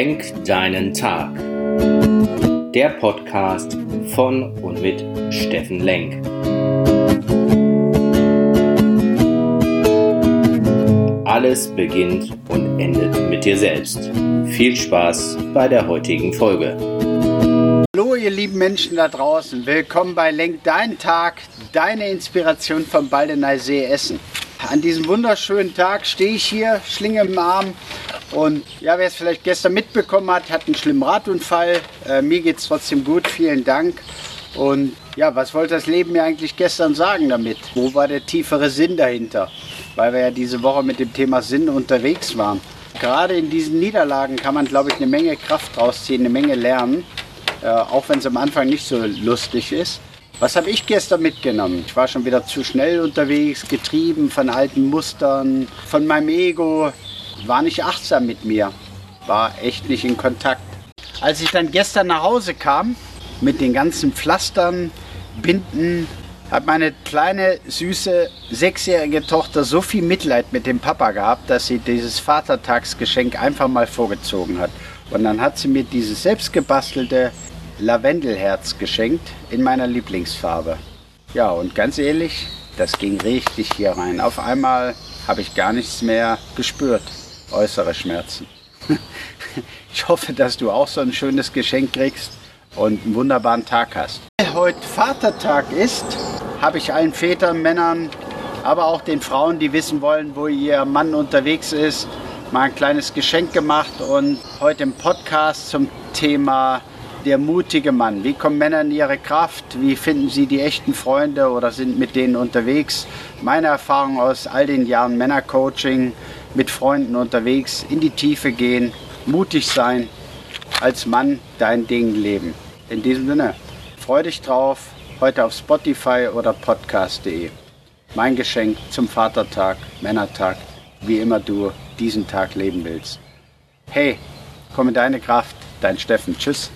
Lenk deinen Tag. Der Podcast von und mit Steffen Lenk. Alles beginnt und endet mit dir selbst. Viel Spaß bei der heutigen Folge. Hallo ihr lieben Menschen da draußen, willkommen bei Lenk deinen Tag, deine Inspiration vom Baldenei See Essen. An diesem wunderschönen Tag stehe ich hier, Schlinge im Arm und ja, wer es vielleicht gestern mitbekommen hat, hat einen schlimmen Radunfall. Äh, mir geht es trotzdem gut, vielen Dank. Und ja, was wollte das Leben mir eigentlich gestern sagen damit? Wo war der tiefere Sinn dahinter? Weil wir ja diese Woche mit dem Thema Sinn unterwegs waren. Gerade in diesen Niederlagen kann man, glaube ich, eine Menge Kraft rausziehen, eine Menge lernen, äh, auch wenn es am Anfang nicht so lustig ist. Was habe ich gestern mitgenommen? Ich war schon wieder zu schnell unterwegs, getrieben von alten Mustern, von meinem Ego, war nicht achtsam mit mir, war echt nicht in Kontakt. Als ich dann gestern nach Hause kam, mit den ganzen Pflastern, Binden, hat meine kleine, süße, sechsjährige Tochter so viel Mitleid mit dem Papa gehabt, dass sie dieses Vatertagsgeschenk einfach mal vorgezogen hat. Und dann hat sie mir dieses selbstgebastelte Lavendelherz geschenkt in meiner Lieblingsfarbe. Ja, und ganz ehrlich, das ging richtig hier rein. Auf einmal habe ich gar nichts mehr gespürt äußere Schmerzen. Ich hoffe, dass du auch so ein schönes Geschenk kriegst und einen wunderbaren Tag hast. Heute Vatertag ist, habe ich allen Vätern, Männern, aber auch den Frauen, die wissen wollen, wo ihr Mann unterwegs ist, mal ein kleines Geschenk gemacht und heute im Podcast zum Thema der mutige Mann. Wie kommen Männer in ihre Kraft? Wie finden sie die echten Freunde oder sind mit denen unterwegs? Meine Erfahrung aus all den Jahren Männercoaching, mit Freunden unterwegs, in die Tiefe gehen, mutig sein, als Mann dein Ding leben. In diesem Sinne, freu dich drauf, heute auf Spotify oder podcast.de. Mein Geschenk zum Vatertag, Männertag, wie immer du diesen Tag leben willst. Hey, komm in deine Kraft, dein Steffen. Tschüss.